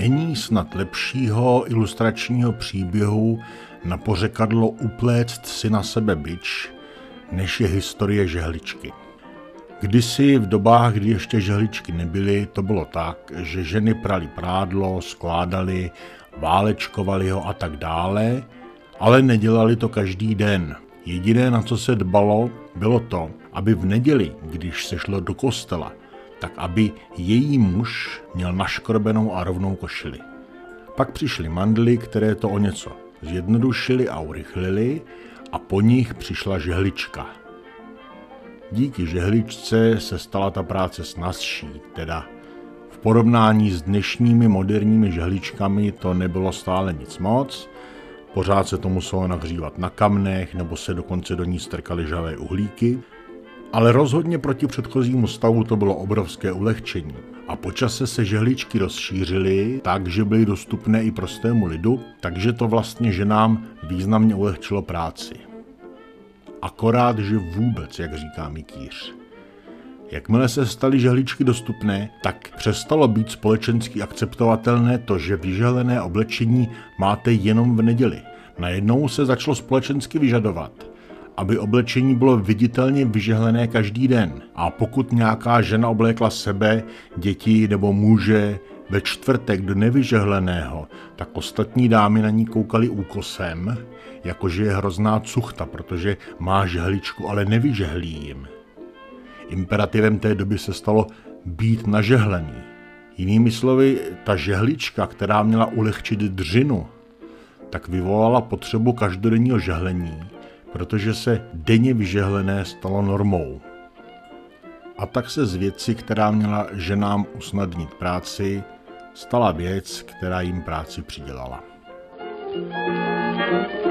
Není snad lepšího ilustračního příběhu na pořekadlo upléct si na sebe bič, než je historie žehličky. Kdysi v dobách, kdy ještě žehličky nebyly, to bylo tak, že ženy prali prádlo, skládali, válečkovali ho a tak dále, ale nedělali to každý den. Jediné, na co se dbalo, bylo to, aby v neděli, když se šlo do kostela, tak aby její muž měl naškrobenou a rovnou košili. Pak přišly mandly, které to o něco zjednodušili a urychlili a po nich přišla žehlička. Díky žehličce se stala ta práce snazší, teda v porovnání s dnešními moderními žehličkami to nebylo stále nic moc, pořád se to muselo nahřívat na kamnech nebo se dokonce do ní strkaly žavé uhlíky, ale rozhodně proti předchozímu stavu to bylo obrovské ulehčení. A po čase se žehličky rozšířily tak, že byly dostupné i prostému lidu, takže to vlastně ženám významně ulehčilo práci. Akorát, že vůbec, jak říká Mikýř. Jakmile se staly žehličky dostupné, tak přestalo být společensky akceptovatelné to, že vyželené oblečení máte jenom v neděli. Najednou se začalo společensky vyžadovat – aby oblečení bylo viditelně vyžehlené každý den. A pokud nějaká žena oblékla sebe, děti nebo muže ve čtvrtek do nevyžehleného, tak ostatní dámy na ní koukali úkosem, jakože je hrozná cuchta, protože má žehličku, ale nevyžehlí jim. Imperativem té doby se stalo být nažehlený. Jinými slovy, ta žehlička, která měla ulehčit dřinu, tak vyvolala potřebu každodenního žehlení, protože se denně vyžehlené stalo normou. A tak se z věci, která měla ženám usnadnit práci, stala věc, která jim práci přidělala. thank you